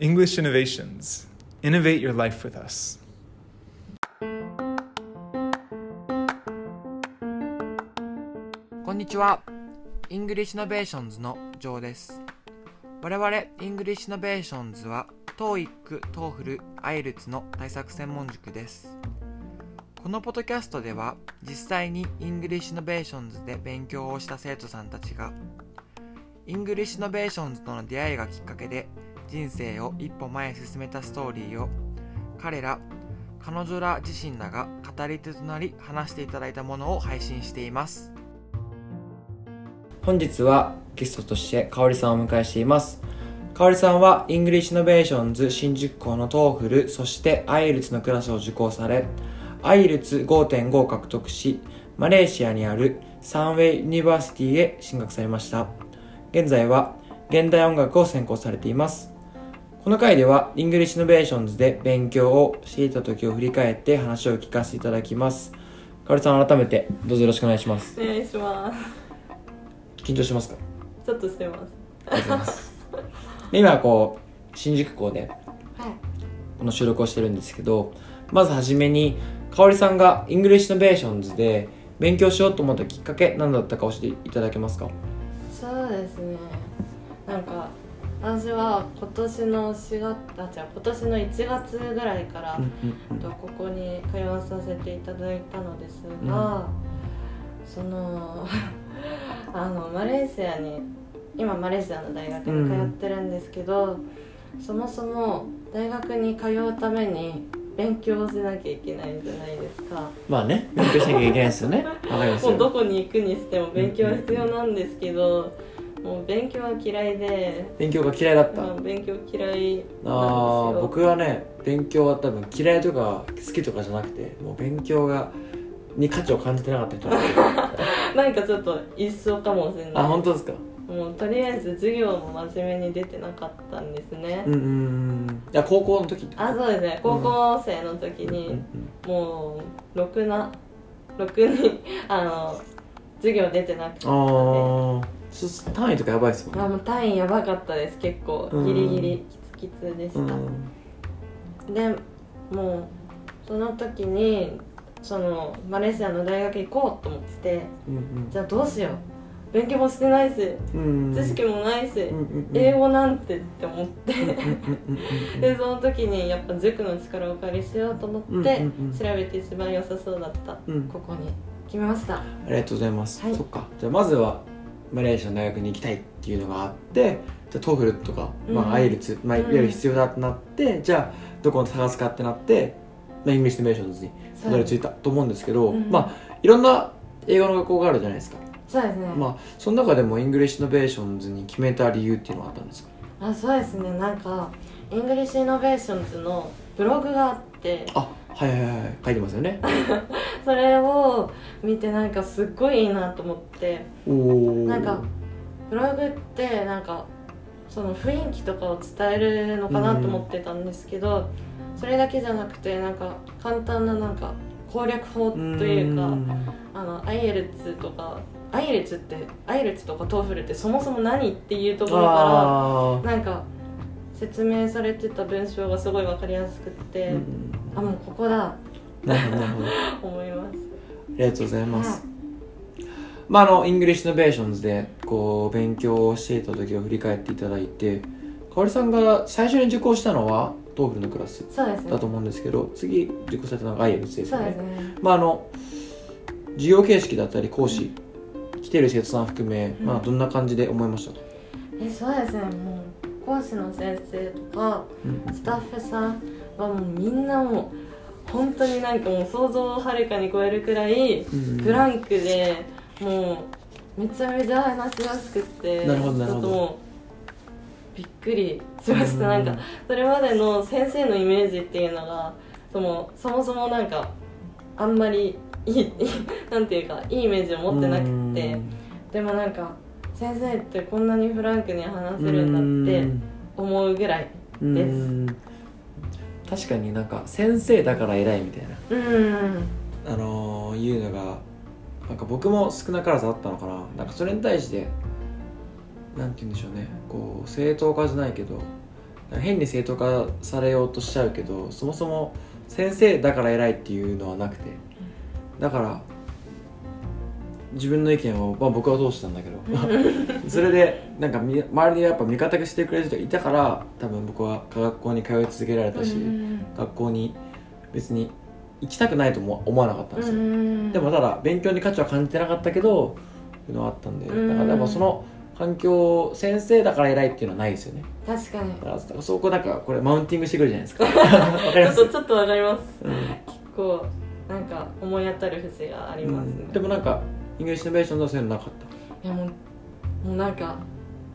English Innovations. Innovate your life with us. こんにちは。 English Innovations のジョーです。我々 English Innovations は TOEIC、TOEFL、IELTS の対策専門塾です。このポッドキャストでは実際に English Innovations で勉強をした生徒さんたちがEnglish Innovations との出会いがきっかけで人生を一歩前へ進めたストーリーを彼ら彼女ら自身らが語り手となり話していただいたものを配信しています。本日はゲストとして香織さんをお迎えしています。香織さんは English Innovations 新宿校の TOEFL そして IELTS のクラスを受講され IELTS5.5 を獲得しマレーシアにある Sunway University へ進学されました。現在は現代音楽を専攻されています。この回では English Innovations で勉強をしていた時を振り返って話を聞かせていただきます香織さん改めてどうぞよろしくお願いしますお願いします。緊張しますか？ちょっとしてます。ありがとうございます。で今こう新宿校ではい。この収録をしてるんですけどまずはじめに香織さんが English Innovations で勉強しようと思ったきっかけ何だったか教えていただけますか？そうですね。なんか私は今年の4月あ違う今年の1月ぐらいから、うんとここに通わさせていただいたのですが、その あのマレーシアに今マレーシアの大学に通ってるんですけど、そもそも大学に通うために勉強しなきゃいけないじゃないですか。まあね勉強しなきゃいけないですよね。もうどよこに行くにしても勉強は必要なんですけど、もう勉強は嫌いで、勉強が嫌いだった？まあ、勉強嫌いなんですよ。あー僕はね勉強は多分嫌いとか好きとかじゃなくてもう勉強がに価値を感じてなかった人なんで。なんかちょっと一緒かもしれない。あ本当ですか？もうとりあえず授業も真面目に出てなかったんですね、うんうんうんいや高校の時あそうですね。高校生の時うんに、もうろくなろくにあの授業出てなくて。あ単位とかやばいですもんあもう単位やばかったです。結構うん。ギリギリきつきつでした、うん。でもうその時にそのマレーシアの大学行こうと思ってうんじゃあどうしよう。勉強もしてないしうんうん。知識もないし、うんうんうん。英語なんてって思ってうんうんうんうん でその時にやっぱ塾の力をお借りしようと思って、うんうんうん。調べて一番良さそうだった、うん。ここに決めました。ありがとうございます、はい。そっか。じゃあまずはマレーシアの大学に行きたいっていうのがあってじゃあ TOEFL とか、まあ、うん IELTS、まあ、いわゆる必要だってなって、じゃあどこを探すかってなって、まあ、 English Innovations にたどり着いたと思うんですけど、うんまあいろんな英語の学校があるじゃないですか、そうですね、まあその中でも English Innovations に決めた理由っていうのはあったんですか？あそうですね。なんか English Innovations のブログがあって。あはいはいはい。書いてますよね それを見てなんかすっごいいいなと思って。なんかブログってなんかその雰囲気とかを伝えるのかなと思ってたんですけど、それだけじゃなくてなんか簡単ななんか攻略法というかあの IELTS とか IELTS って IELTS とか TOEFL ってそもそも何っていうところかあらなんか説明されてた文章がすごい分かりやすくって、ーうん。あもうここだなるほどなるほど。思いますありがとうございます。まあ、あの、 English Innovations で、こう、勉強をしていた時を振り返っていただいて、かおりさんが最初に受講したのは、 TOEFL のクラスだと思うんですけど、次受講されたのが IELTS ですよね。ですね。まあ、あの、授業形式だったり、講師、来てる生徒さん含め、ん。まあ、どんな感じで思いましたか、えそうですね。もう講師の先生とかうん。スタッフさんはもうみんなもう本当になんかもう想像をはるかに超えるくらいうん。フランクでもうめちゃめちゃ話しやすくってなるほどなるほど。ちょっともうびっくりしました。うん。なんかそれまでの先生のイメージっていうのがそのそもそもなんかあんまりいい なんていうかいいイメージを持ってなくてでもなんか先生ってこんなにフランクに話せるんだって思うぐらいうんです。うん確かになんか先生だから偉いみたいな。うん。あのー、いうのがなんか僕も少なからずあったのかな。なんかそれに対してなんて言うんでしょうね。こう正当化じゃないけど変に正当化されようとしちゃうけどそもそも先生だから偉いっていうのはなくて。だから自分の意見を、まあ、僕は通したんだけど。それでなんかみ周りでやっぱ味方してくれる人がいたから多分僕は科学校に通い続けられたし、学校に別に行きたくないとも思わなかったんですよ、でもただ勉強に価値は感じてなかったけどっていうのはあったんで。だからでもその環境先生だから偉いっていうのはないですよね。確かに。だからだからそこなんかこれマウンティングしてくるじゃないですか。ちょっとちょっとわかります。うん。結構なんか思い当たる節がありますね、うん。でもなんか English Innovation のそういうのなかった。いやもうもうなんか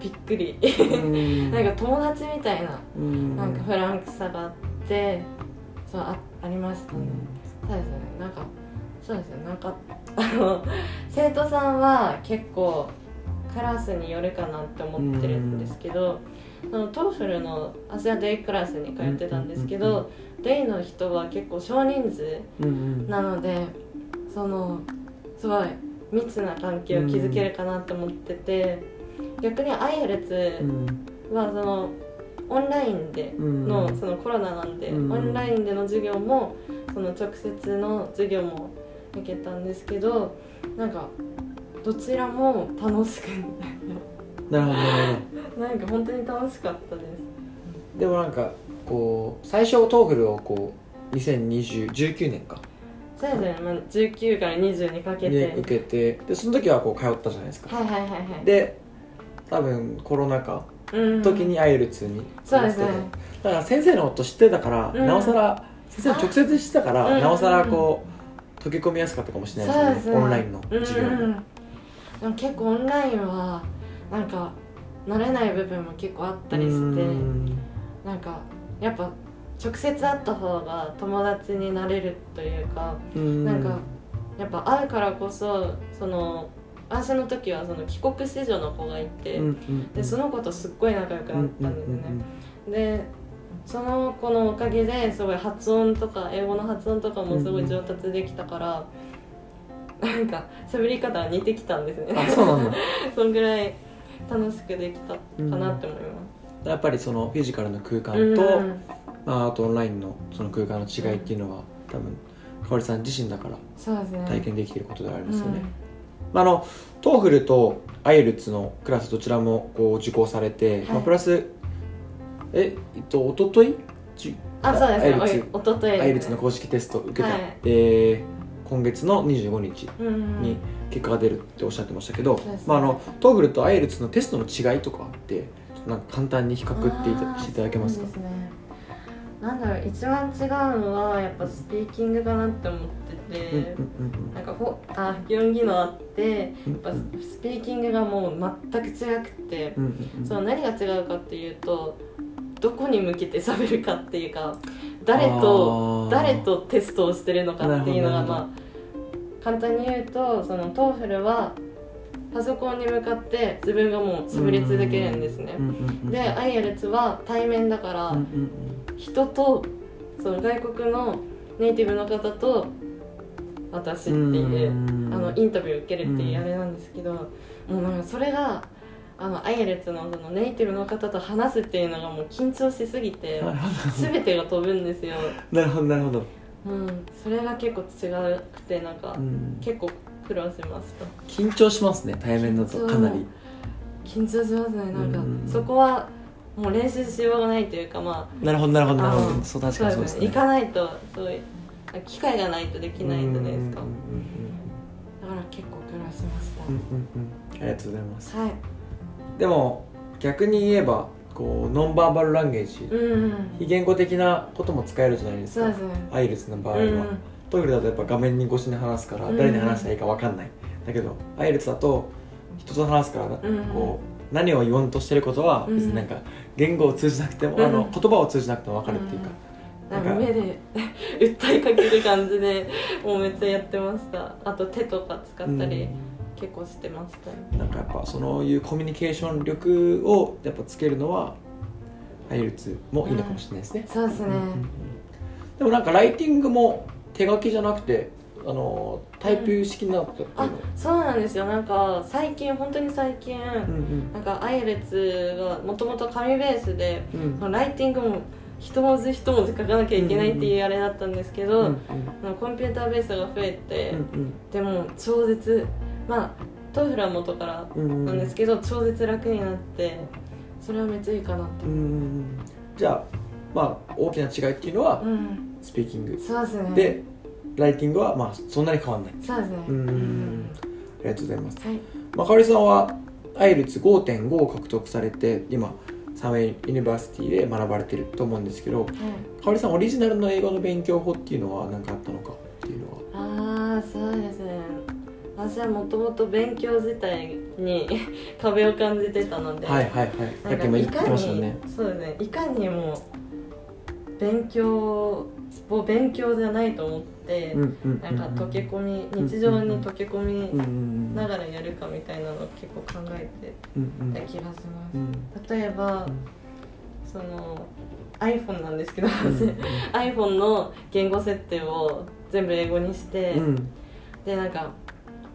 びっくり。うん。なんか友達みたいなうん。なんかフランクさがあってそうあありましたね、そうですね。なんかそうですね。なんか あの生徒さんは結構クラスによるかなって思ってるんですけど、その TOEFL の私はデイクラスに通ってたんですけど、デイの人は結構少人数なのでそのすごい密な関係を築けるかなと思ってて、逆に IELTS うんはそのオンラインでうん。のそのコロナなんで、うん。オンラインでの授業もその直接の授業も受けたんですけどなんかどちらも楽しくなるほどなるほなんか本当に楽しかったです。どでもなんかこう最初 TOEFL をこう2019年かそうですね、まあ、19から20にかけて、に受けて。でその時はこう通ったじゃないですか。はいはいはいはい。で多分コロナ禍時に IELTS にそうですね。だから先生のこと知ってたから、うん。なおさら先生直接知ってたから、うんなおさらこう溶け込みやすかったかもしれないですね。オンラインの授業も、うんうん。で。も結構オンラインはなんか慣れない部分も結構あったりしてうん。なんかやっぱ直接会った方が友達になれるというかうん。なんかやっぱ会うからこそその私の時はその帰国子女の子がいて、うんうんでその子とすっごい仲良くなったんですね、でその子のおかげですごい発音とか英語の発音とかもすごい上達できたから、なんか喋り方が似てきたんですね。あそうな んぐらい楽しくできたかなって思いまやっぱりそのフィジカルの空間す、と、うんまあ、あとオンラインのその空間の違いっていうのは多分かおりさん自身だから体験できていることではありますよね、うん。まあ、あの TOEFL と IELTS のクラスどちらもこう受講されて、はい。まあ、プラスええっと一昨日じあそうです。ねアイルツ。アイルツの公式テストを受けた、はい。で今月の25日うんに結果が出るっておっしゃってましたけど、そうですね。まあ、あの TOEFL と IELTS のテストの違いとかってなんか簡単に比較ってしていただけますか？ねなんだろう一番違うのはやっぱスピーキングかなって思ってて、なんかほあ4技能あってやうん。っぱスピーキングがもう全く違くて、その何が違うかっていうとどこに向けて喋るかっていうか誰と誰とテストをしてるのかっていうのがまあ簡単に言うとその TOEFL はパソコンに向かって自分がもう喋り続けるんですね。で IELTS は対面だから、人とその外国のネイティブの方と私っていううん。あのインタビューを受けるっていううんあれなんですけど、もうなんかそれがあのアイエルツのそのネイティブの方と話すっていうのがもう緊張しすぎて全てが飛ぶんですよ、どなるほどなるほど、うん、それが結構違くてなんかうん、結構苦労しました緊張しますね対面だとかなり。緊張しますねなんかうん。そこはもう練習しようがないというかまあなるほどなるほどなるほど。そう確かにそうですね。行かないとそういう機会がないとできないじゃないですかうんうん。だから結構苦労しました、うんうんうん。うんありがとうございます。はい。でも逆に言えばこうノンバーバルランゲージ、うんうん。非言語的なことも使えるじゃないですか。ね。アイルツの場合は、うんトイレだとやっぱ画面に越しに話すからうん誰に話したらいいか分かんない、だけどアイルツだと人と話すから、ん。こう何を言おうとしてることは別になんか言語を通じなくても、あのうん言葉を通じなくても分かるっていうか、なんか目で 訴えかける感じでもうめっちゃやってました。あと手とか使ったり結構してましたなんかやっぱそういうコミュニケーション力をやっぱつけるのはアイルツもいいのかもしれないですね、そうですね、うんうんうん。でもなんかライティングも手書きじゃなくてあのタイプ式になったっていうそうなんですよ。なんか最近本当に最近、うんうん。なんかアイレツがもともと紙ベースでうん。ライティングも一文字一文字書かなきゃいけないっていうあれだったんですけど、うんうん。コンピューターベースが増えて、うんでも超絶まあ TOEFL は元からうんうんなんですけど、超絶楽になってそれはめっちゃいいかなって。うんうん。じゃあまあ大きな違いっていうのはうん。スピーキング。そうですね。でライティングはまあそんなに変わんない。そうですね。うん。ありがとうございます。はい。まあ、かおりさんはアイルツ5.5を獲得されて今サムエユニバーシティで学ばれてると思うんですけどはい。かおりさんオリジナルの英語の勉強法っていうのは何かあったのかっていうのは？ああそうですね。私はもともと勉強自体に 壁を感じてたので、はいはいはい。さっきも言っていかにましたよねそうですね。いかにも勉強を勉強じゃないと思って、うんうんうんなんか溶け込み日常に溶け込みんながらやるかみたいなのを結構考えてた気がします。うん例えば、うん。その iPhone なんですけど、うん iPhone の言語設定を全部英語にして、うん。でなんか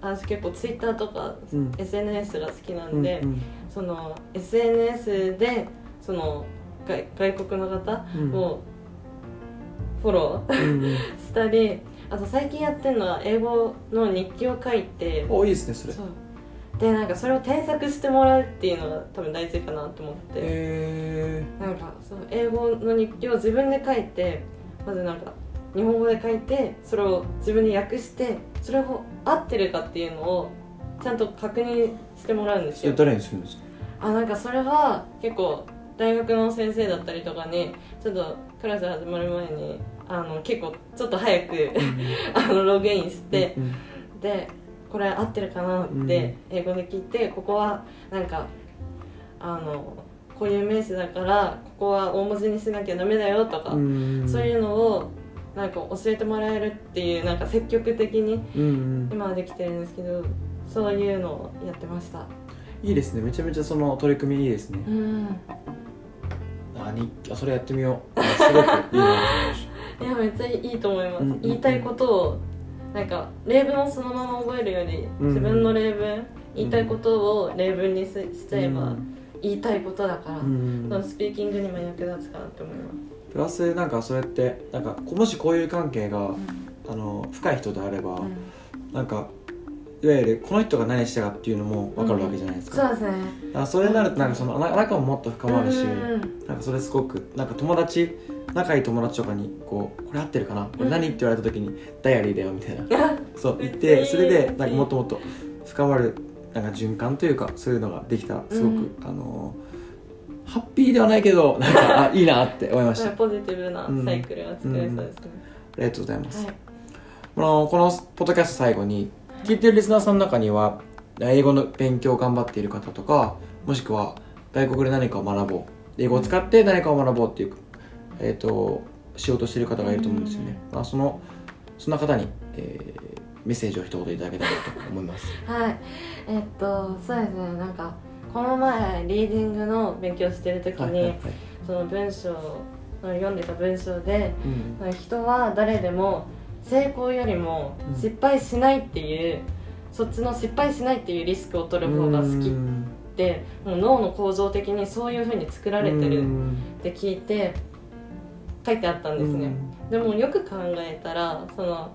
私結構 Twitter とかうん。SNS が好きなんで、うんその SNS でその外外国の方うんをフォローしたりあと最近やってるのは英語の日記を書いておいいですねそれ。そう。でなんかそれを添削してもらうっていうのが多分大事かなと思って、へなんかそう英語の日記を自分で書いてまずなんか日本語で書いてそれを自分に訳してそれを合ってるかっていうのをちゃんと確認してもらうんですよ。え誰にするんですか？あなんかそれは結構大学の先生だったりとかにちょっとクラス始まる前にあの結構ちょっと早くあのログインして、うんでこれ合ってるかなって英語で聞いて、ここはなんかあのこういう名詞だからここは大文字にしなきゃダメだよとか、うんそういうのをなんか教えてもらえるっていうなんか積極的に今はできてるんですけどそういうのをやってました。いいですね。めちゃめちゃその取り組みいいですね。うん。あそれやってみよう。あすごくいいなと思いましたいやめっちゃいいと思います、うん。うんうん言いたいことをなんか例文をそのまま覚えるより、うん。自分の例文言いたいことを例文にししちゃえば、うん。言いたいことだから、うん。そのスピーキングにも役立つかなって思います、プラスなんかそれってなんかもしこういう関係があの深い人であれば、なんかいわゆるこの人が何したかっていうのも分かるわけじゃないですか,、そうですね。それになるとなんかそのな仲ももっと深まるし、うん。なんかそれすごくなんか友達仲いい友達とかにこう「これ合ってるかな？これ何?」って言われた時に「ダイアリーだよ」みたいな。そう言ってそれでなんかもっともっと深まるなんか循環というかそういうのができたらすごく、うんあのハッピーではないけどなんかあ いいなって思いました。あポジティブなサイクルが作れそうですね、りがとうございます、はい。あのこのポッドキャスト最後に聞いてるリスナーさんの中には英語の勉強を頑張っている方とかもしくは外国で何かを学ぼう。英語を使って何かを学ぼうっていう、えー、と仕事している方がいると思うんですよね、まあ、そのそんな方に、えーメッセージを一言いただけたらと思います。はい。えっとそうですね。なんかこの前リーディングの勉強してる時に、はいはいはい。その文章読んでた文章でうん。人は誰でも成功よりもうん失敗しないっていう、そっちの失敗しないっていうリスクを取る方が好きってもう脳の構造的にそういうふうに作られてるって聞いて書いてあったんですね、でもよく考えたらその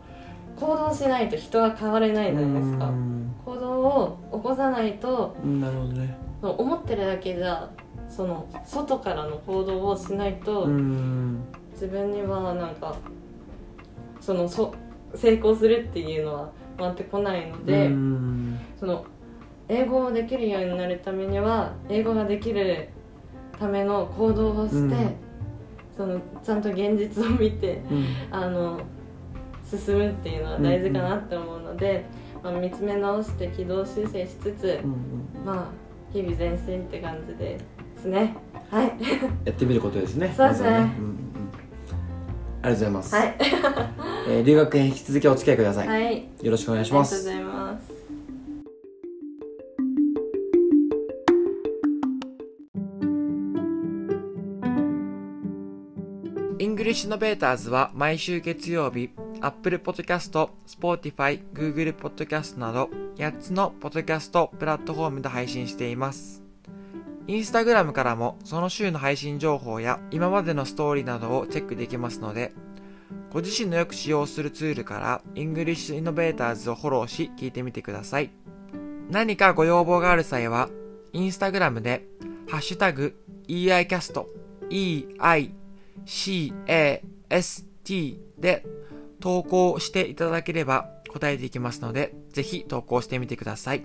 行動しないと人は変われないじゃないですか。うん。行動を起こさないとうんなるほどね。思ってるだけじゃその外からの行動をしないと、うん。自分にはなんかそのそ成功するっていうのは回ってこないので、うん。その英語をできるようになるためには英語ができるための行動をして、うんそのちゃんと現実を見てうん。あの進むっていうのは大事かなって思うので、まあ、見つめ直して軌道修正しつつ、うんうん。まあ日々前進って感じですね。はい。やってみることですね。そうですね。まずはうんうんうん。ありがとうございます、はい。えー留学編引き続きお付き合いください、はい。よろしくお願いします。ありがとうございますリッシュノベーターズは毎週月曜日、Apple Podcast、Spotify、Google Podcast など8つのポッドキャストプラットフォームで配信しています。インスタグラムからもその週の配信情報や今までのストーリーなどをチェックできますので、ご自身のよく使用するツールから English Innovators をフォローし聞いてみてください。何かご要望がある際は、インスタグラムで、ハッシュタグ、EICAST、E-I-C-A-S-T cast で投稿していただければ答えていきますので、ぜひ投稿してみてください。